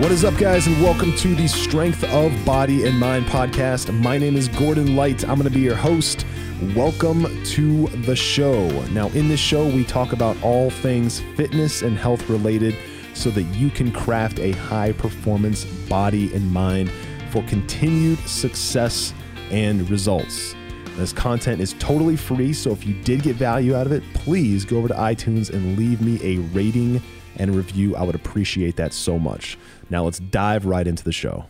What is up, guys, and welcome to the Strength of Body and Mind podcast. My name is Gordon Light. I'm going to be your host. Welcome to the show. Now, in this show, we talk about all things fitness and health related so that you can craft a high performance body and mind for continued success and results. This content is totally free, so if you did get value out of it, please go over to iTunes and leave me a rating and review. I would appreciate that so much. Now let's dive right into the show.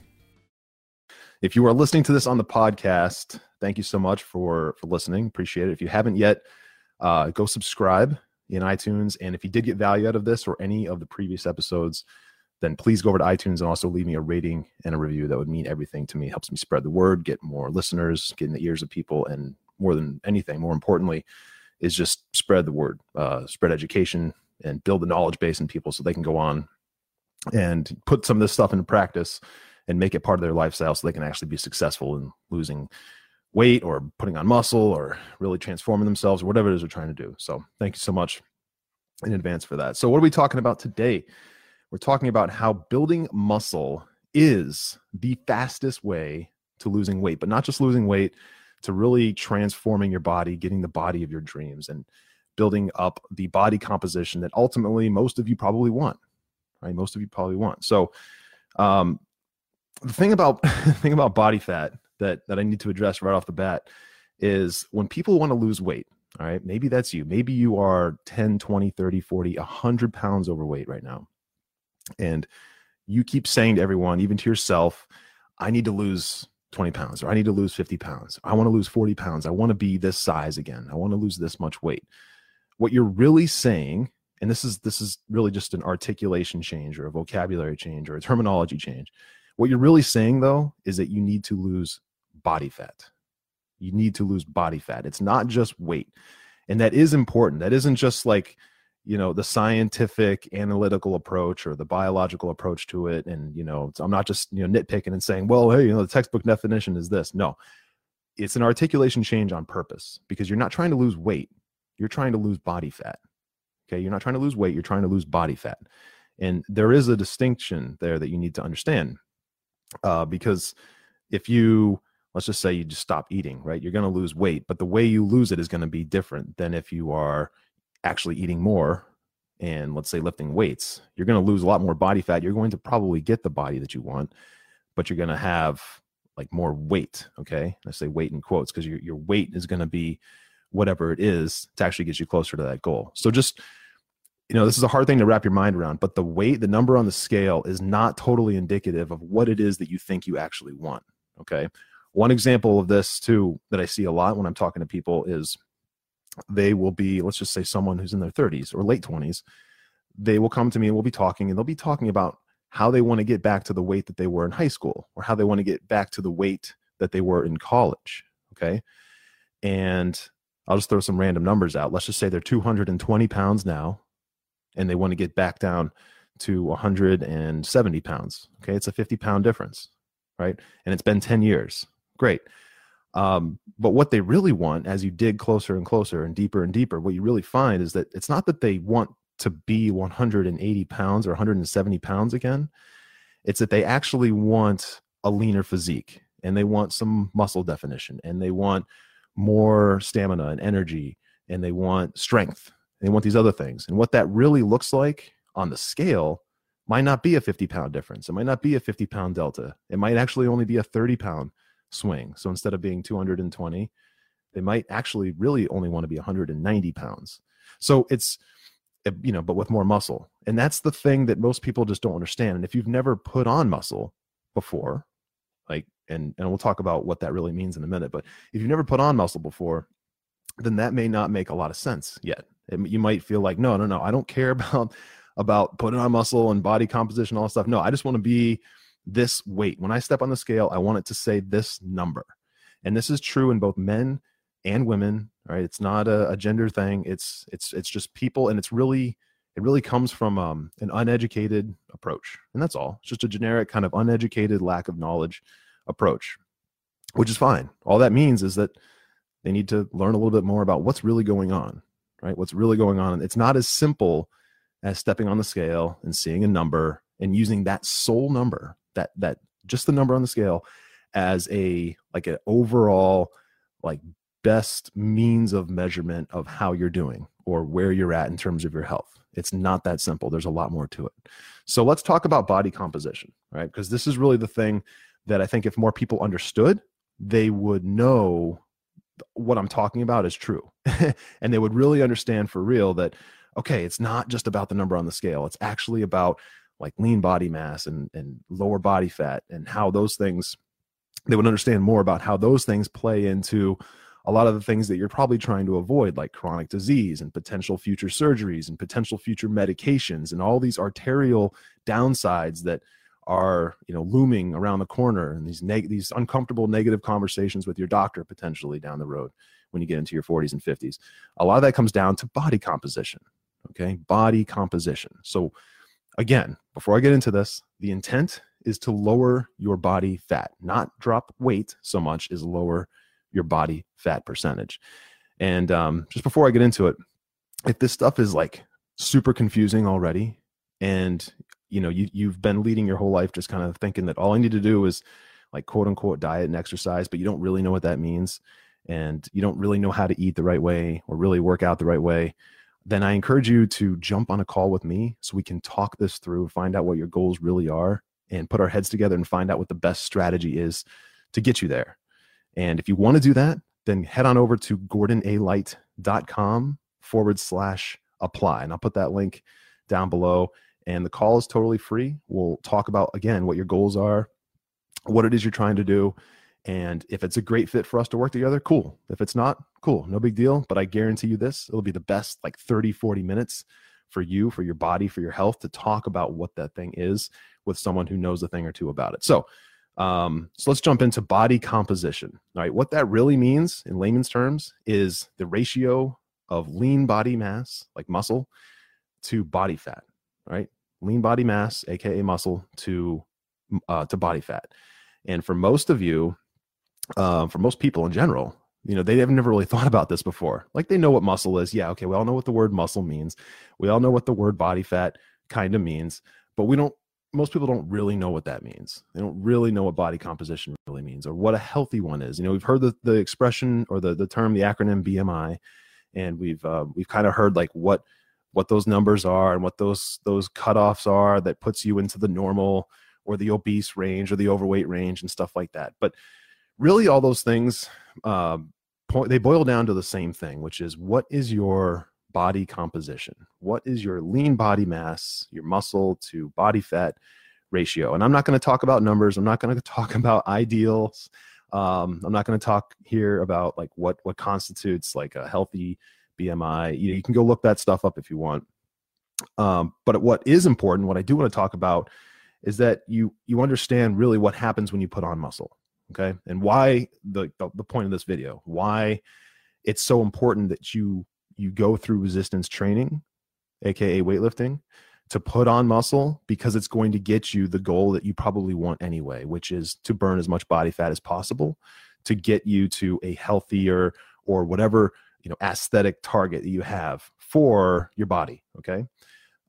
If you are listening to this on the podcast, thank you so much for for listening. Appreciate it. If you haven't yet, uh, go subscribe in iTunes. And if you did get value out of this or any of the previous episodes, then please go over to iTunes and also leave me a rating and a review. That would mean everything to me. It helps me spread the word, get more listeners, get in the ears of people, and more than anything, more importantly, is just spread the word, uh, spread education, and build the knowledge base in people so they can go on and put some of this stuff into practice and make it part of their lifestyle so they can actually be successful in losing weight or putting on muscle or really transforming themselves or whatever it is they're trying to do. So thank you so much in advance for that. So what are we talking about today? We're talking about how building muscle is the fastest way to losing weight, but not just losing weight, to really transforming your body, getting the body of your dreams and building up the body composition that ultimately most of you probably want right? Most of you probably want. So, um, the thing about the thing about body fat that that I need to address right off the bat is when people want to lose weight. All right, maybe that's you. Maybe you are 10, 20, 30, 40, 100 pounds overweight right now. And you keep saying to everyone, even to yourself, I need to lose 20 pounds or I need to lose 50 pounds. I want to lose 40 pounds. I want to be this size again. I want to lose this much weight. What you're really saying and this is this is really just an articulation change or a vocabulary change or a terminology change what you're really saying though is that you need to lose body fat you need to lose body fat it's not just weight and that is important that isn't just like you know the scientific analytical approach or the biological approach to it and you know i'm not just you know nitpicking and saying well hey you know the textbook definition is this no it's an articulation change on purpose because you're not trying to lose weight you're trying to lose body fat Okay. You're not trying to lose weight, you're trying to lose body fat. And there is a distinction there that you need to understand. Uh, because if you, let's just say you just stop eating, right? You're going to lose weight, but the way you lose it is going to be different than if you are actually eating more and let's say lifting weights. You're going to lose a lot more body fat. You're going to probably get the body that you want, but you're going to have like more weight. Okay. I say weight in quotes because your, your weight is going to be whatever it is to actually get you closer to that goal. So just you know, this is a hard thing to wrap your mind around, but the weight, the number on the scale is not totally indicative of what it is that you think you actually want. Okay. One example of this, too, that I see a lot when I'm talking to people is they will be, let's just say, someone who's in their 30s or late 20s. They will come to me and we'll be talking, and they'll be talking about how they want to get back to the weight that they were in high school or how they want to get back to the weight that they were in college. Okay. And I'll just throw some random numbers out. Let's just say they're 220 pounds now and they want to get back down to 170 pounds. Okay, it's a 50 pound difference, right? And it's been 10 years. Great. Um, but what they really want, as you dig closer and closer and deeper and deeper, what you really find is that it's not that they want to be 180 pounds or 170 pounds again. It's that they actually want a leaner physique and they want some muscle definition and they want more stamina and energy and they want strength they want these other things. And what that really looks like on the scale might not be a 50 pound difference. It might not be a 50 pound delta. It might actually only be a 30 pound swing. So instead of being 220, they might actually really only want to be 190 pounds. So it's, eh, you know, but with more muscle. And that's the thing that most people just don't understand. And if you've never put on muscle before, like, and, and we'll talk about what that really means in a minute, but if you've never put on muscle before, then that may not make a lot of sense yet. It, you might feel like, no, no, no, I don't care about about putting on muscle and body composition, all that stuff. No, I just want to be this weight. When I step on the scale, I want it to say this number. And this is true in both men and women, right? It's not a, a gender thing. It's it's it's just people and it's really it really comes from um, an uneducated approach. And that's all. It's just a generic kind of uneducated lack of knowledge approach, which is fine. All that means is that they need to learn a little bit more about what's really going on, right? What's really going on. It's not as simple as stepping on the scale and seeing a number and using that sole number, that that just the number on the scale as a like an overall like best means of measurement of how you're doing or where you're at in terms of your health. It's not that simple. There's a lot more to it. So let's talk about body composition, right? Because this is really the thing that I think if more people understood, they would know what I'm talking about is true. and they would really understand for real that, okay, it's not just about the number on the scale. It's actually about like lean body mass and, and lower body fat and how those things, they would understand more about how those things play into a lot of the things that you're probably trying to avoid, like chronic disease and potential future surgeries and potential future medications and all these arterial downsides that are you know looming around the corner and these neg- these uncomfortable negative conversations with your doctor potentially down the road when you get into your 40s and 50s a lot of that comes down to body composition okay? Body composition. So again before i get into this the intent is to lower your body fat not drop weight so much is lower your body fat percentage. And um, just before i get into it if this stuff is like super confusing already and you know you you've been leading your whole life just kind of thinking that all I need to do is like quote unquote diet and exercise, but you don't really know what that means and you don't really know how to eat the right way or really work out the right way, then I encourage you to jump on a call with me so we can talk this through, find out what your goals really are, and put our heads together and find out what the best strategy is to get you there. And if you want to do that, then head on over to gordonalight.com forward slash apply. And I'll put that link down below and the call is totally free. We'll talk about again what your goals are, what it is you're trying to do, and if it's a great fit for us to work together, cool. If it's not, cool, no big deal. But I guarantee you this, it'll be the best like 30, 40 minutes for you, for your body, for your health to talk about what that thing is with someone who knows a thing or two about it. So, um, so let's jump into body composition. All right, what that really means in layman's terms is the ratio of lean body mass, like muscle, to body fat right? Lean body mass, aka muscle, to uh, to body fat. And for most of you, um, for most people in general, you know, they have never really thought about this before. Like they know what muscle is. Yeah, okay, we all know what the word muscle means. We all know what the word body fat kind of means, but we don't most people don't really know what that means. They don't really know what body composition really means or what a healthy one is. You know, we've heard the, the expression or the, the term, the acronym BMI, and we've uh, we've kind of heard like what what those numbers are and what those those cutoffs are that puts you into the normal or the obese range or the overweight range and stuff like that. But really, all those things uh, point they boil down to the same thing, which is what is your body composition? What is your lean body mass, your muscle to body fat ratio? And I'm not going to talk about numbers. I'm not going to talk about ideals. Um, I'm not going to talk here about like what what constitutes like a healthy BMI. You know, you can go look that stuff up if you want. Um, but what is important, what I do want to talk about, is that you you understand really what happens when you put on muscle, okay, and why the the, the point of this video, why it's so important that you you go through resistance training, aka weightlifting, to put on muscle because it's going to get you the goal that you probably want anyway, which is to burn as much body fat as possible to get you to a healthier or whatever you know aesthetic target that you have for your body okay?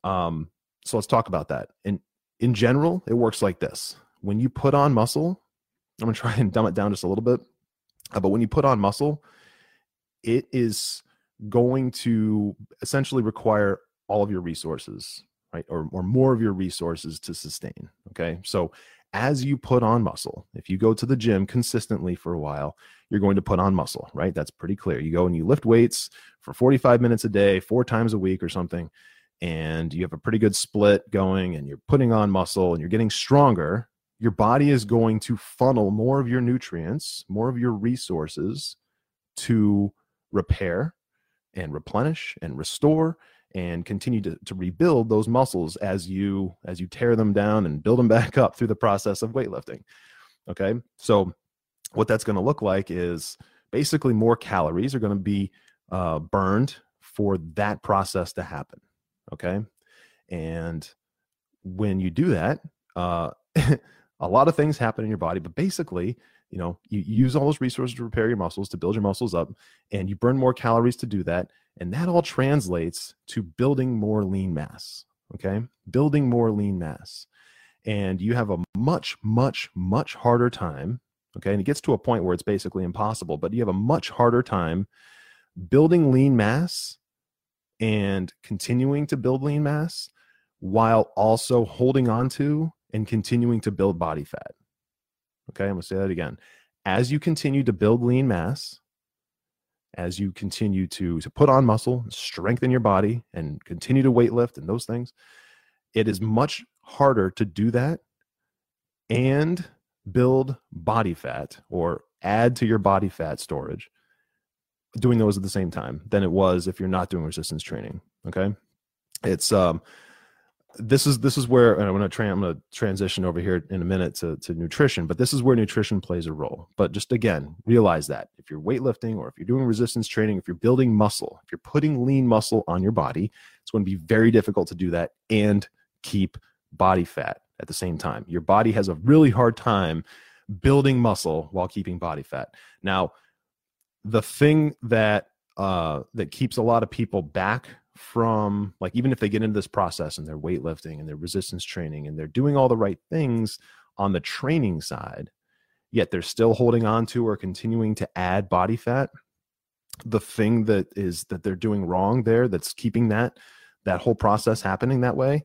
Um so let's talk about that. And in general it works like this. When you put on muscle i'm going to try and dumb it down just a little bit uh, but when you put on muscle it is going to essentially require all of your resources right or, or more of your resources to sustain okay so as you put on muscle, if you go to the gym consistently for a while, you're going to put on muscle, right? That's pretty clear. You go and you lift weights for 45 minutes a day, four times a week or something, and you have a pretty good split going and you're putting on muscle and you're getting stronger. Your body is going to funnel more of your nutrients, more of your resources to repair and replenish and restore and continue to, to rebuild those muscles as you as you tear them down and build them back up through the process of weightlifting okay? So what that's going to look like is basically more calories are going to be uh, burned for that process to happen okay? And when you do that uh, a lot of things happen in your body but basically you know you use all those resources to repair your muscles to build your muscles up and you burn more calories to do that and that all translates to building more lean mass okay? Building more lean mass and you have a much much much harder time okay? And it gets to a point where it's basically impossible but you have a much harder time building lean mass and continuing to build lean mass while also holding on to and continuing to build body fat Okay, I'm to say that again. As you continue to build lean mass, as you continue to, to put on muscle, strengthen your body, and continue to weight lift and those things, it is much harder to do that and build body fat or add to your body fat storage doing those at the same time than it was if you're not doing resistance training okay it's um this is this is where I'm to tra- I'm to transition over here in a minute to to nutrition, but this is where nutrition plays a role. But just again, realize that if you're weightlifting or if you're doing resistance training, if you're building muscle, if you're putting lean muscle on your body, it's going to be very difficult to do that and keep body fat at the same time. Your body has a really hard time building muscle while keeping body fat. Now, the thing that uh, that keeps a lot of people back from like even if they get into this process and they're weightlifting and they're resistance training and they're doing all the right things on the training side yet they're still holding on to or continuing to add body fat the thing that is that they're doing wrong there that's keeping that that whole process happening that way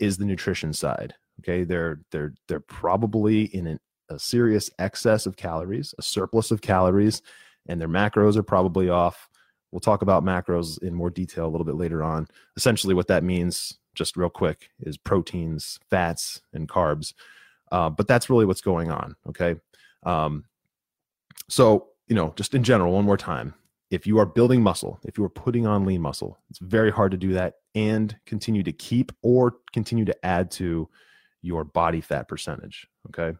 is the nutrition side okay? They're they're they're probably in an, a serious excess of calories a surplus of calories and their macros are probably off We'll talk about macros in more detail a little bit later on. Essentially, what that means, just real quick, is proteins, fats, and carbs. Uh, but that's really what's going on. Okay. Um, so, you know, just in general, one more time if you are building muscle, if you are putting on lean muscle, it's very hard to do that and continue to keep or continue to add to your body fat percentage. Okay.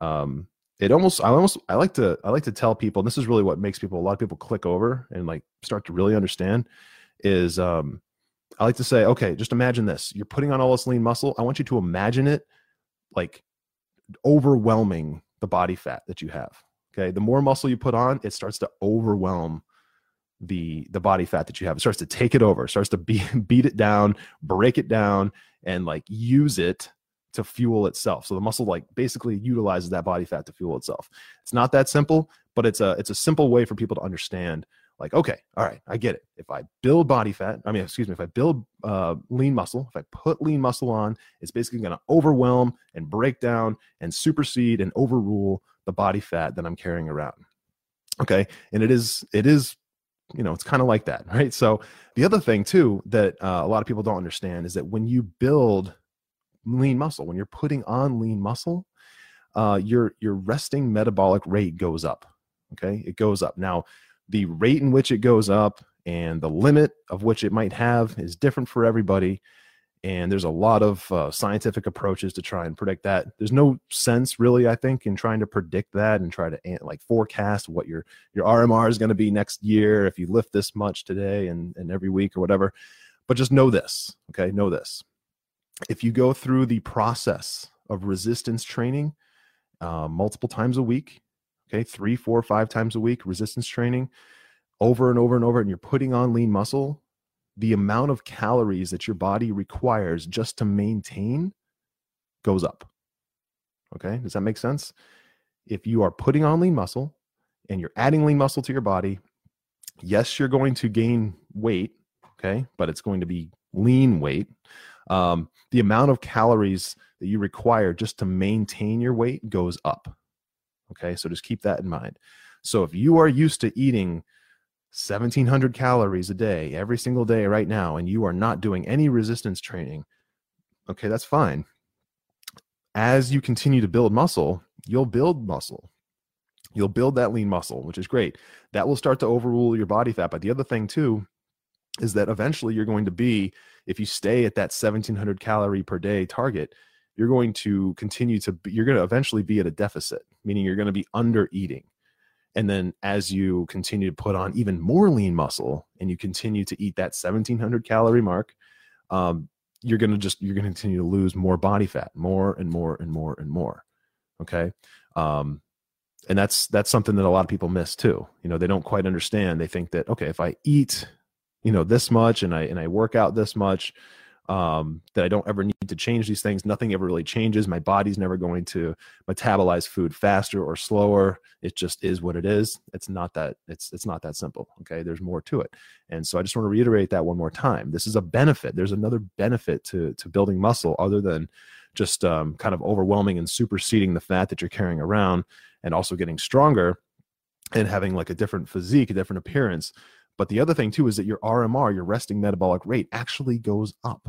Um, it almost i almost i like to i like to tell people this is really what makes people a lot of people click over and like start to really understand is um i like to say okay just imagine this. You're putting on all this lean muscle. I want you to imagine it like overwhelming the body fat that you have okay? The more muscle you put on it starts to overwhelm the the body fat that you have. It starts to take it over. Starts to be, beat it down break it down and like use it to fuel itself. So the muscle like basically utilizes that body fat to fuel itself. It's not that simple, but it's a it's a simple way for people to understand like okay, all right, I get it. If I build body fat, I mean excuse me, if I build uh, lean muscle, if I put lean muscle on, it's basically going to overwhelm and break down and supersede and overrule the body fat that I'm carrying around. Okay? And it is it is you know, it's kind of like that, right? So the other thing too that uh, a lot of people don't understand is that when you build lean muscle. When you're putting on lean muscle, uh, your your resting metabolic rate goes up. Okay, it goes up. Now, the rate in which it goes up and the limit of which it might have is different for everybody. And there's a lot of uh, scientific approaches to try and predict that. There's no sense, really, I think, in trying to predict that and try to like forecast what your your RMR is going to be next year if you lift this much today and, and every week or whatever. But just know this, okay? Know this if you go through the process of resistance training uh, multiple times a week, okay, three, four, five times a week, resistance training over and over and over, and you're putting on lean muscle, the amount of calories that your body requires just to maintain goes up. Okay, does that make sense? If you are putting on lean muscle and you're adding lean muscle to your body, yes, you're going to gain weight, okay, but it's going to be lean weight um, the amount of calories that you require just to maintain your weight goes up. Okay, so just keep that in mind. So if you are used to eating 1700 calories a day every single day right now, and you are not doing any resistance training, okay, that's fine. As you continue to build muscle, you'll build muscle. You'll build that lean muscle, which is great. That will start to overrule your body fat. But the other thing, too, is that eventually you're going to be, if you stay at that 1700 calorie per day target, you're going to continue to, you're going to eventually be at a deficit, meaning you're going to be under eating. And then as you continue to put on even more lean muscle and you continue to eat that 1700 calorie mark, um, you're going to just, you're going to continue to lose more body fat, more and more and more and more. Okay. Um, and that's that's something that a lot of people miss too you know they don't quite understand they think that okay if i eat you know this much and i and i work out this much um, that i don't ever need to change these things. Nothing ever really changes. My body's never going to metabolize food faster or slower. It just is what it is. It's not that it's it's not that simple okay? There's more to it. And so i just want to reiterate that one more time. This is a benefit. There's another benefit to to building muscle other than just um, kind of overwhelming and superseding the fat that you're carrying around and also getting stronger and having like a different physique, a different appearance. But the other thing too is that your RMR, your resting metabolic rate, actually goes up.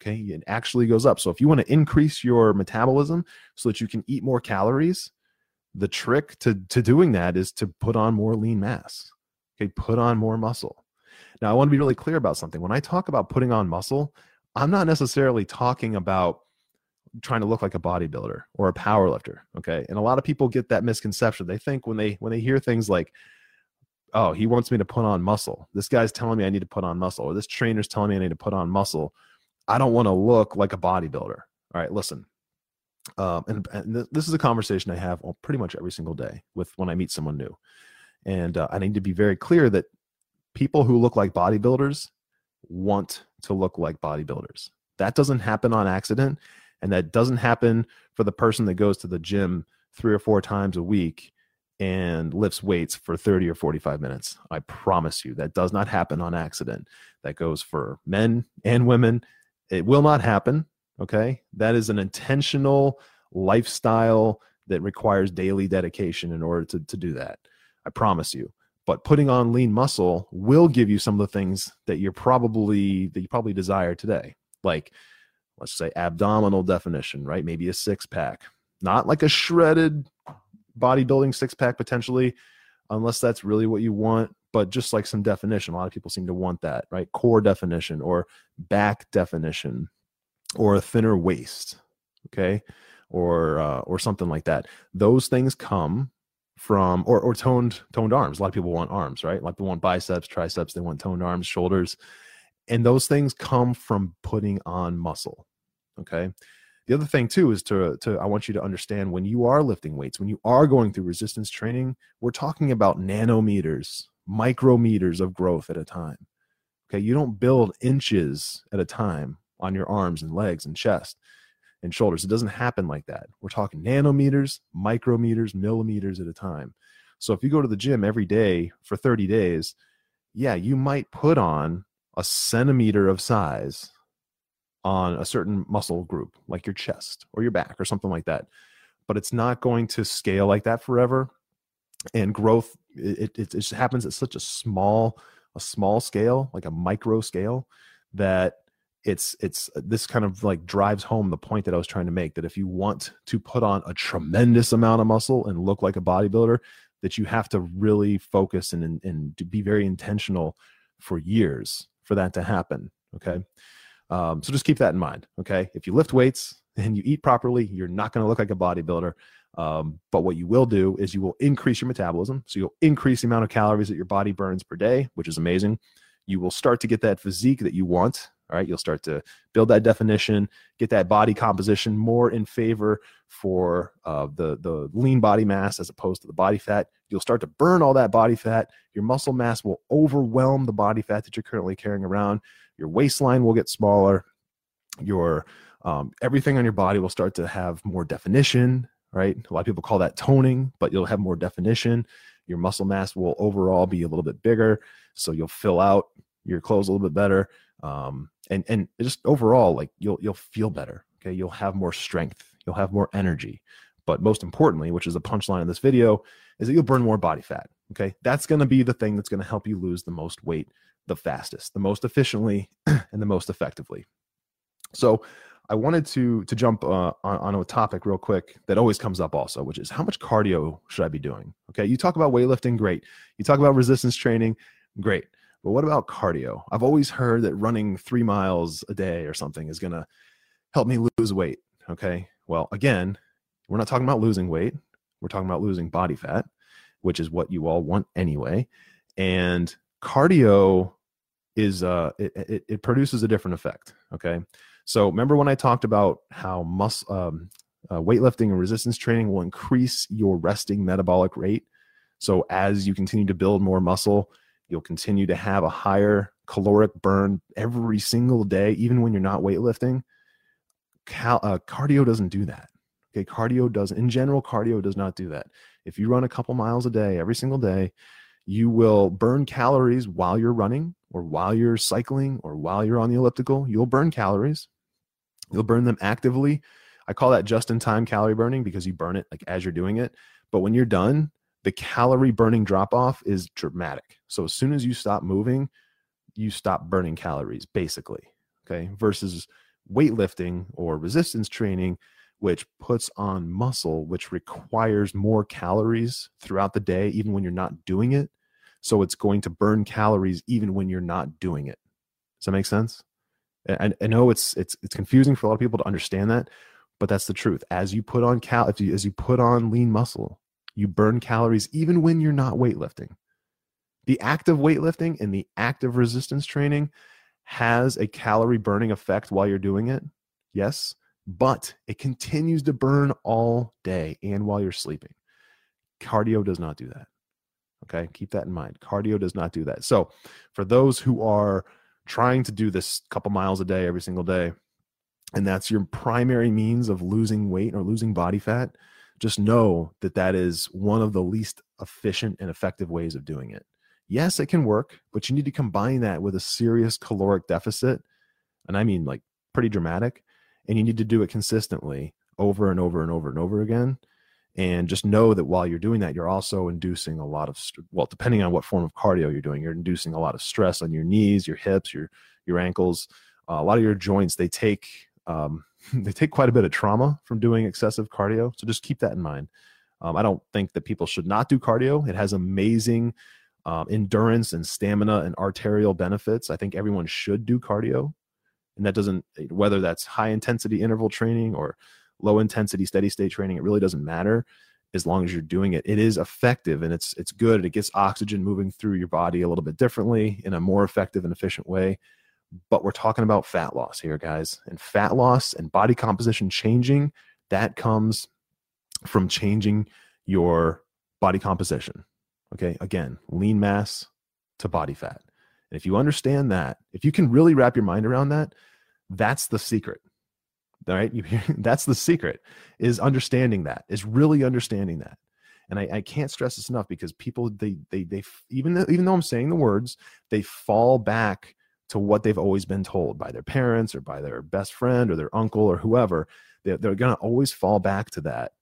Okay, it actually goes up. So if you want to increase your metabolism so that you can eat more calories, the trick to to doing that is to put on more lean mass. Okay, put on more muscle. Now I want to be really clear about something. When I talk about putting on muscle, I'm not necessarily talking about trying to look like a bodybuilder or a power lifter okay and a lot of people get that misconception they think when they when they hear things like oh he wants me to put on muscle. This guy's telling me i need to put on muscle or this trainer's telling me i need to put on muscle. I don't want to look like a bodybuilder. All right listen. Um, and, and th- this is a conversation i have pretty much every single day with when i meet someone new. And uh, i need to be very clear that people who look like bodybuilders want to look like bodybuilders. That doesn't happen on accident and that doesn't happen for the person that goes to the gym three or four times a week and lifts weights for 30 or 45 minutes. I promise you that does not happen on accident. That goes for men and women. It will not happen. Okay. That is an intentional lifestyle that requires daily dedication in order to, to do that. I promise you. But putting on lean muscle will give you some of the things that you're probably that you probably desire today. Like let's say abdominal definition, right? Maybe a six pack, not like a shredded bodybuilding six pack potentially, unless that's really what you want, but just like some definition. A lot of people seem to want that, right? Core definition or back definition or a thinner waist, okay? Or uh, or something like that. Those things come from or or toned toned arms. A lot of people want arms, right? Like they want biceps, triceps, they want toned arms, shoulders. And those things come from putting on muscle. Okay. The other thing too is to to I want you to understand when you are lifting weights, when you are going through resistance training, we're talking about nanometers, micrometers of growth at a time. Okay, you don't build inches at a time on your arms and legs and chest and shoulders. It doesn't happen like that. We're talking nanometers, micrometers, millimeters at a time. So if you go to the gym every day for 30 days, yeah, you might put on a centimeter of size on a certain muscle group, like your chest or your back or something like that. But it's not going to scale like that forever. And growth, it, it, it just happens at such a small, a small scale, like a micro scale, that it's it's this kind of like drives home the point that I was trying to make that if you want to put on a tremendous amount of muscle and look like a bodybuilder, that you have to really focus and and, and be very intentional for years for that to happen. Okay. Um, so just keep that in mind. Okay. If you lift weights and you eat properly, you're not going to look like a bodybuilder. Um, but what you will do is you will increase your metabolism. So you'll increase the amount of calories that your body burns per day, which is amazing. You will start to get that physique that you want. All right. You'll start to build that definition, get that body composition more in favor for uh, the, the lean body mass as opposed to the body fat. You'll start to burn all that body fat. Your muscle mass will overwhelm the body fat that you're currently carrying around your waistline will get smaller. Your um, everything on your body will start to have more definition right? A lot of people call that toning but you'll have more definition. Your muscle mass will overall be a little bit bigger so you'll fill out your clothes a little bit better. Um, and and just overall like you'll you'll feel better okay? You'll have more strength. You'll have more energy. But most importantly which is the punchline of this video is that you'll burn more body fat okay? That's going to be the thing that's going to help you lose the most weight the fastest, the most efficiently, and the most effectively. So I wanted to to jump uh, on, on a topic real quick that always comes up also, which is how much cardio should I be doing? Okay, you talk about weightlifting, great. You talk about resistance training, great. But what about cardio? I've always heard that running three miles a day or something is to help me lose weight. Okay, well, again, we're not talking about losing weight. We're talking about losing body fat, which is what you all want anyway. And cardio is uh it, it, it produces a different effect. Okay, so remember when I talked about how muscle um, uh, weightlifting and resistance training will increase your resting metabolic rate. So as you continue to build more muscle, you'll continue to have a higher caloric burn every single day, even when you're not weightlifting. Cal- uh, cardio doesn't do that. Okay, cardio does in general. Cardio does not do that. If you run a couple miles a day every single day, you will burn calories while you're running, or while you're cycling, or while you're on the elliptical. You'll burn calories You'll burn them actively. I call that just in time calorie burning because you burn it like as you're doing it. But when you're done, the calorie burning drop off is dramatic. So as soon as you stop moving, you stop burning calories basically. Okay. Versus weightlifting or resistance training, which puts on muscle, which requires more calories throughout the day, even when you're not doing it. So it's going to burn calories even when you're not doing it. Does that make sense? I, I know it's it's it's confusing for a lot of people to understand that, but that's the truth. As you put on cal, you, as you put on lean muscle, you burn calories even when you're not weightlifting. The active weightlifting and the active resistance training has a calorie burning effect while you're doing it. Yes, but it continues to burn all day and while you're sleeping. Cardio does not do that. Okay, keep that in mind. Cardio does not do that. So, for those who are trying to do this couple miles a day every single day and that's your primary means of losing weight or losing body fat just know that that is one of the least efficient and effective ways of doing it yes it can work but you need to combine that with a serious caloric deficit and i mean like pretty dramatic and you need to do it consistently over and over and over and over again and just know that while you're doing that you're also inducing a lot of well depending on what form of cardio you're doing you're inducing a lot of stress on your knees your hips your your ankles. Uh, a lot of your joints they take um, they take quite a bit of trauma from doing excessive cardio so just keep that in mind. Um, i don't think that people should not do cardio. It has amazing um, endurance and stamina and arterial benefits. I think everyone should do cardio and that doesn't whether that's high intensity interval training or low intensity steady state training it really doesn't matter as long as you're doing it. It is effective and it's it's good it gets oxygen moving through your body a little bit differently in a more effective and efficient way. But we're talking about fat loss here guys and fat loss and body composition changing that comes from changing your body composition okay? Again lean mass to body fat. And if you understand that if you can really wrap your mind around that that's the secret right? You, hear, that's the secret is understanding that is really understanding that. And I, I, can't stress this enough because people they they they even though, even though i'm saying the words they fall back to what they've always been told by their parents or by their best friend or their uncle or whoever. They're, they're going to always fall back to that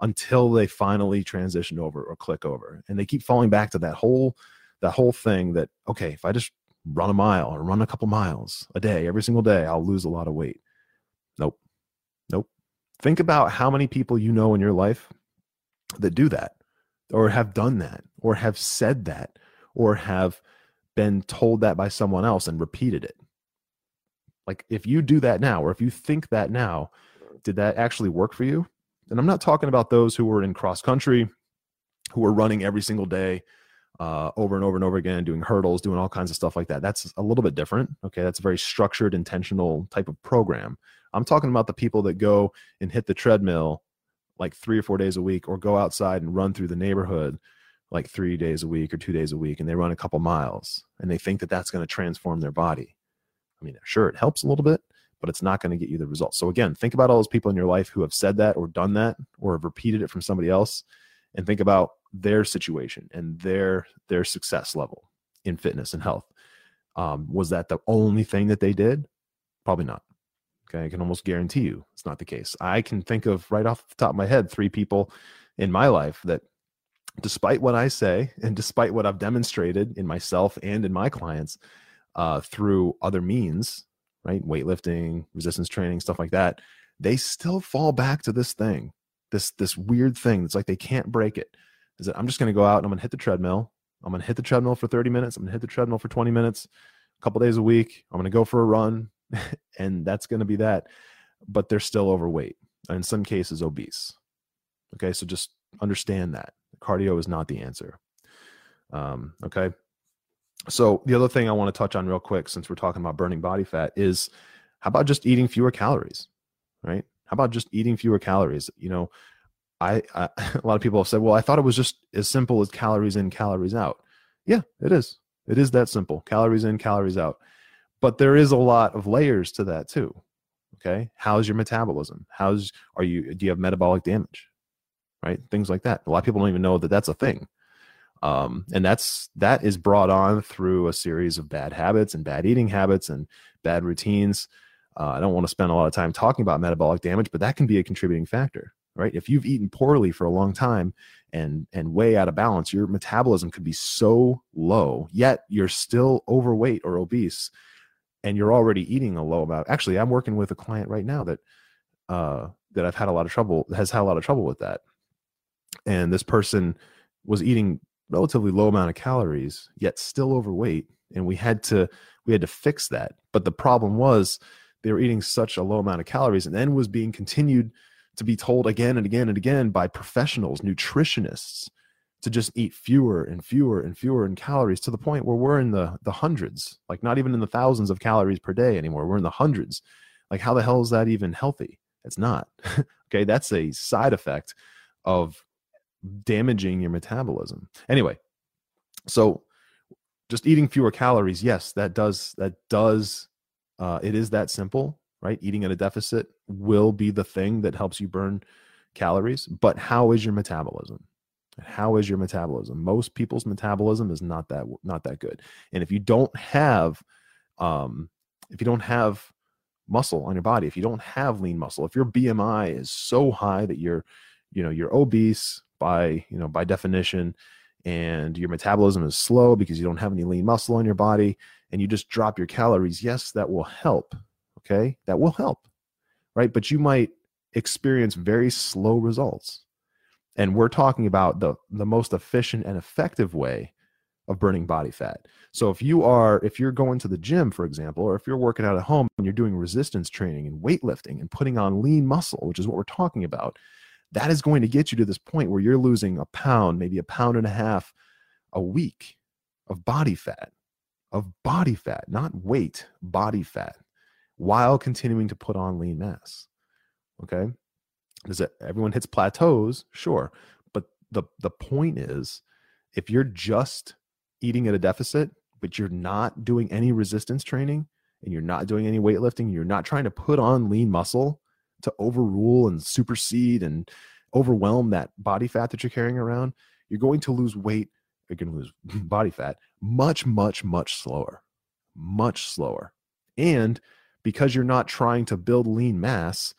until they finally transition over or click over. And they keep falling back to that whole that whole thing that okay if i just run a mile or run a couple miles a day every single day i'll lose a lot of weight Nope. Think about how many people you know in your life that do that or have done that or have said that or have been told that by someone else and repeated it. Like if you do that now or if you think that now, did that actually work for you? And I'm not talking about those who were in cross country, who were running every single day uh, over and over and over again, doing hurdles, doing all kinds of stuff like that. That's a little bit different. Okay. That's a very structured, intentional type of program I'm talking about the people that go and hit the treadmill like three or four days a week or go outside and run through the neighborhood like three days a week or two days a week and they run a couple miles and they think that that's going to transform their body. I mean, sure, it helps a little bit, but it's not going to get you the results. So, again, think about all those people in your life who have said that or done that or have repeated it from somebody else and think about their situation and their their success level in fitness and health. Um, was that the only thing that they did? Probably not. Okay, I can almost guarantee you it's not the case. I can think of right off the top of my head three people in my life that, despite what I say and despite what I've demonstrated in myself and in my clients uh, through other means, right? Weightlifting, resistance training, stuff like that. They still fall back to this thing, this this weird thing. It's like they can't break it. Is that I'm just going to go out and I'm going to hit the treadmill. I'm going to hit the treadmill for 30 minutes. I'm going to hit the treadmill for 20 minutes, a couple days a week. I'm going to go for a run, and that's going to be that. But they're still overweight, in some cases obese. Okay, so just understand that cardio is not the answer. Um, okay. So the other thing I want to touch on real quick, since we're talking about burning body fat, is how about just eating fewer calories, right? How about just eating fewer calories? You know, I, I a lot of people have said, well, I thought it was just as simple as calories in, calories out. Yeah, it is. It is that simple. Calories in, calories out. But there is a lot of layers to that too. Okay. How's your metabolism? How's are you do you have metabolic damage? Right? Things like that. A lot of people don't even know that that's a thing um, and that's that is brought on through a series of bad habits and bad eating habits and bad routines uh, i don't want to spend a lot of time talking about metabolic damage but that can be a contributing factor right if you've eaten poorly for a long time and and way out of balance your metabolism could be so low yet you're still overweight or obese and you're already eating a low amount. Actually i'm working with a client right now that uh that i've had a lot of trouble has had a lot of trouble with that. And this person was eating relatively low amount of calories yet still overweight and we had to we had to fix that. But the problem was they were eating such a low amount of calories and then was being continued to be told again and again and again by professionals nutritionists to just eat fewer and fewer and fewer in calories to the point where we're in the the hundreds like not even in the thousands of calories per day anymore we're in the hundreds like how the hell is that even healthy it's not okay that's a side effect of damaging your metabolism. Anyway, so just eating fewer calories, yes, that does that does uh, it is that simple, right? Eating at a deficit will be the thing that helps you burn calories. But how is your metabolism? How is your metabolism? Most people's metabolism is not that not that good. And if you don't have um, if you don't have muscle on your body, if you don't have lean muscle, if your BMI is so high that you're you know you're obese by you know by definition and your metabolism is slow because you don't have any lean muscle in your body and you just drop your calories yes that will help okay that will help right but you might experience very slow results and we're talking about the the most efficient and effective way of burning body fat so if you are if you're going to the gym for example or if you're working out at home and you're doing resistance training and weightlifting and putting on lean muscle which is what we're talking about that is going to get you to this point where you're losing a pound, maybe a pound and a half a week of body fat, of body fat, not weight, body fat, while continuing to put on lean mass. Okay. Does it everyone hits plateaus? Sure. But the the point is if you're just eating at a deficit, but you're not doing any resistance training and you're not doing any weightlifting, you're not trying to put on lean muscle, to overrule and supersede and overwhelm that body fat that you're carrying around, you're going to lose weight. You're going to lose body fat much, much, much slower, much slower. And because you're not trying to build lean mass,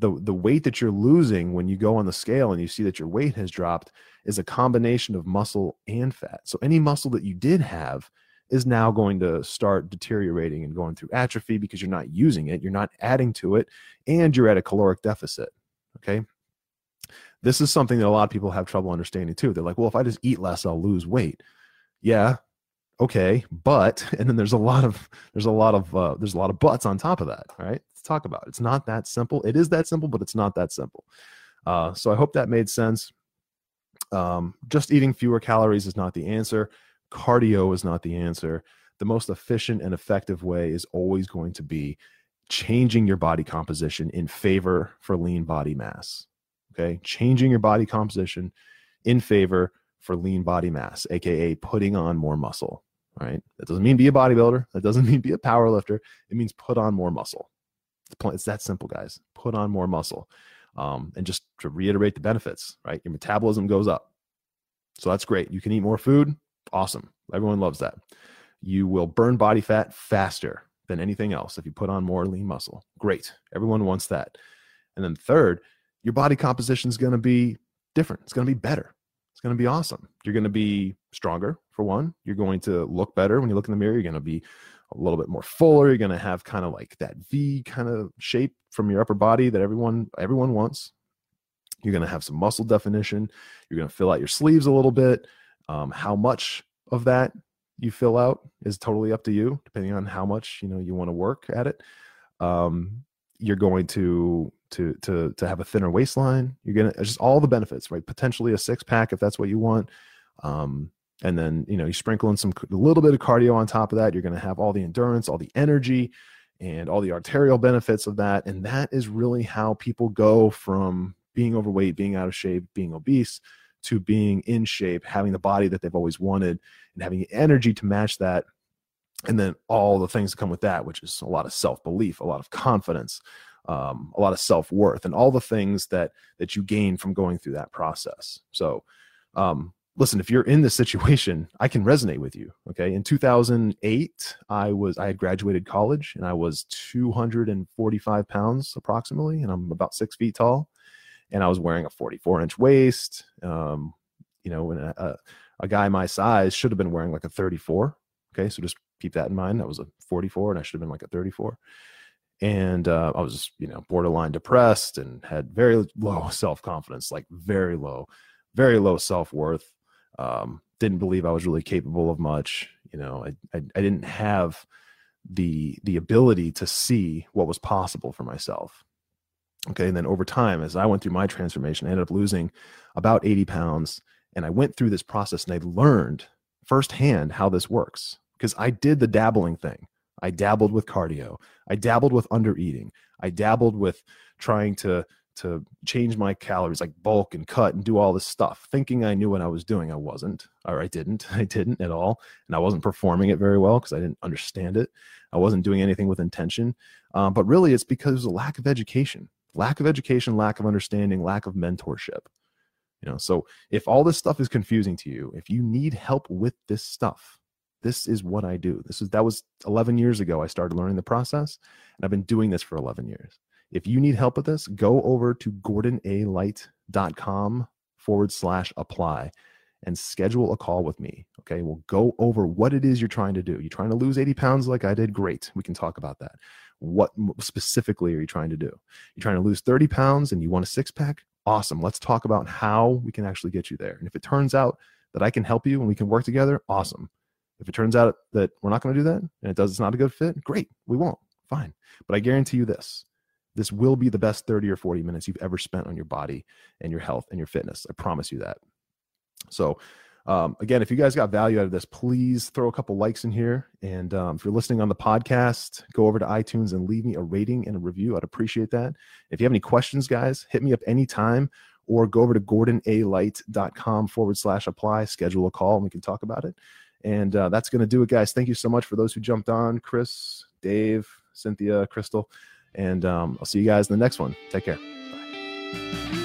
the, the weight that you're losing when you go on the scale and you see that your weight has dropped is a combination of muscle and fat. So any muscle that you did have is now going to start deteriorating and going through atrophy because you're not using it, you're not adding to it, and you're at a caloric deficit. Okay. This is something that a lot of people have trouble understanding too. They're like, well, if I just eat less, I'll lose weight. Yeah. Okay. But, and then there's a lot of, there's a lot of, uh, there's a lot of buts on top of that. Right. Let's talk about. It's not that simple. It is that simple, but it's not that simple. Uh, so I hope that made sense. Um, just eating fewer calories is not the answer cardio is not the answer. The most efficient and effective way is always going to be changing your body composition in favor for lean body mass. Okay. Changing your body composition in favor for lean body mass, aka putting on more muscle. Right. That doesn't mean be a bodybuilder. That doesn't mean be a power lifter. It means put on more muscle. It's that simple, guys. Put on more muscle. Um, and just to reiterate the benefits, right? Your metabolism goes up. So that's great. You can eat more food, Awesome. Everyone loves that. You will burn body fat faster than anything else if you put on more lean muscle. Great. Everyone wants that. And then third, your body composition is going to be different. It's going to be better. It's going to be awesome. You're going to be stronger for one. You're going to look better when you look in the mirror. You're going to be a little bit more fuller. You're going to have kind of like that V kind of shape from your upper body that everyone everyone wants. You're going to have some muscle definition. You're going to fill out your sleeves a little bit. Um, how much of that you fill out is totally up to you, depending on how much you know you want to work at it. Um, you're going to to to to have a thinner waistline. You're gonna just all the benefits, right? Potentially a six pack if that's what you want. Um, and then you know you sprinkle in some a little bit of cardio on top of that. You're going to have all the endurance, all the energy, and all the arterial benefits of that. And that is really how people go from being overweight, being out of shape, being obese to being in shape, having the body that they've always wanted, and having energy to match that. And then all the things that come with that, which is a lot of self belief, a lot of confidence, um, a lot of self worth, and all the things that that you gain from going through that process. So, um, listen, if you're in this situation, I can resonate with you. Okay. In 2008, I was, I had graduated college and I was 245 pounds approximately, and I'm about six feet tall. And I was wearing a 44 inch waist. Um, you know, a, a guy my size should have been wearing like a 34. Okay. So just keep that in mind. That was a 44 and I should have been like a 34 and uh, I was, you know, borderline depressed and had very low self confidence, like very low, very low self worth. Um, didn't believe I was really capable of much. You know, I, I, I didn't have the the ability to see what was possible for myself. Okay, and then over time, as I went through my transformation, I ended up losing about 80 pounds, and I went through this process and I learned firsthand how this works because I did the dabbling thing. I dabbled with cardio. I dabbled with under eating. I dabbled with trying to to change my calories, like bulk and cut and do all this stuff, thinking I knew what I was doing. I wasn't, or I didn't. I didn't at all, and I wasn't performing it very well because I didn't understand it. I wasn't doing anything with intention. Um, but really, it's because of lack of education, lack of education, lack of understanding, lack of mentorship. You know, so if all this stuff is confusing to you, if you need help with this stuff, this is what I do. This is that was 11 years ago I started learning the process and I've been doing this for 11 years. If you need help with this, go over to gordonalight.com forward slash apply and schedule a call with me. Okay. We'll go over what it is you're trying to do. You're trying to lose 80 pounds like I did? Great. We can talk about that. What specifically are you trying to do? You're trying to lose 30 pounds and you want a six pack? Awesome. Let's talk about how we can actually get you there. And if it turns out that I can help you and we can work together, awesome. If it turns out that we're not going to do that and it does, it's not a good fit, great. We won't. Fine. But I guarantee you this this will be the best 30 or 40 minutes you've ever spent on your body and your health and your fitness. I promise you that. So, um, again, if you guys got value out of this, please throw a couple likes in here. And um, if you're listening on the podcast, go over to iTunes and leave me a rating and a review. I'd appreciate that. If you have any questions, guys, hit me up anytime or go over to gordonalight.com forward slash apply, schedule a call, and we can talk about it. And uh, that's going to do it, guys. Thank you so much for those who jumped on Chris, Dave, Cynthia, Crystal. And um, I'll see you guys in the next one. Take care. Bye.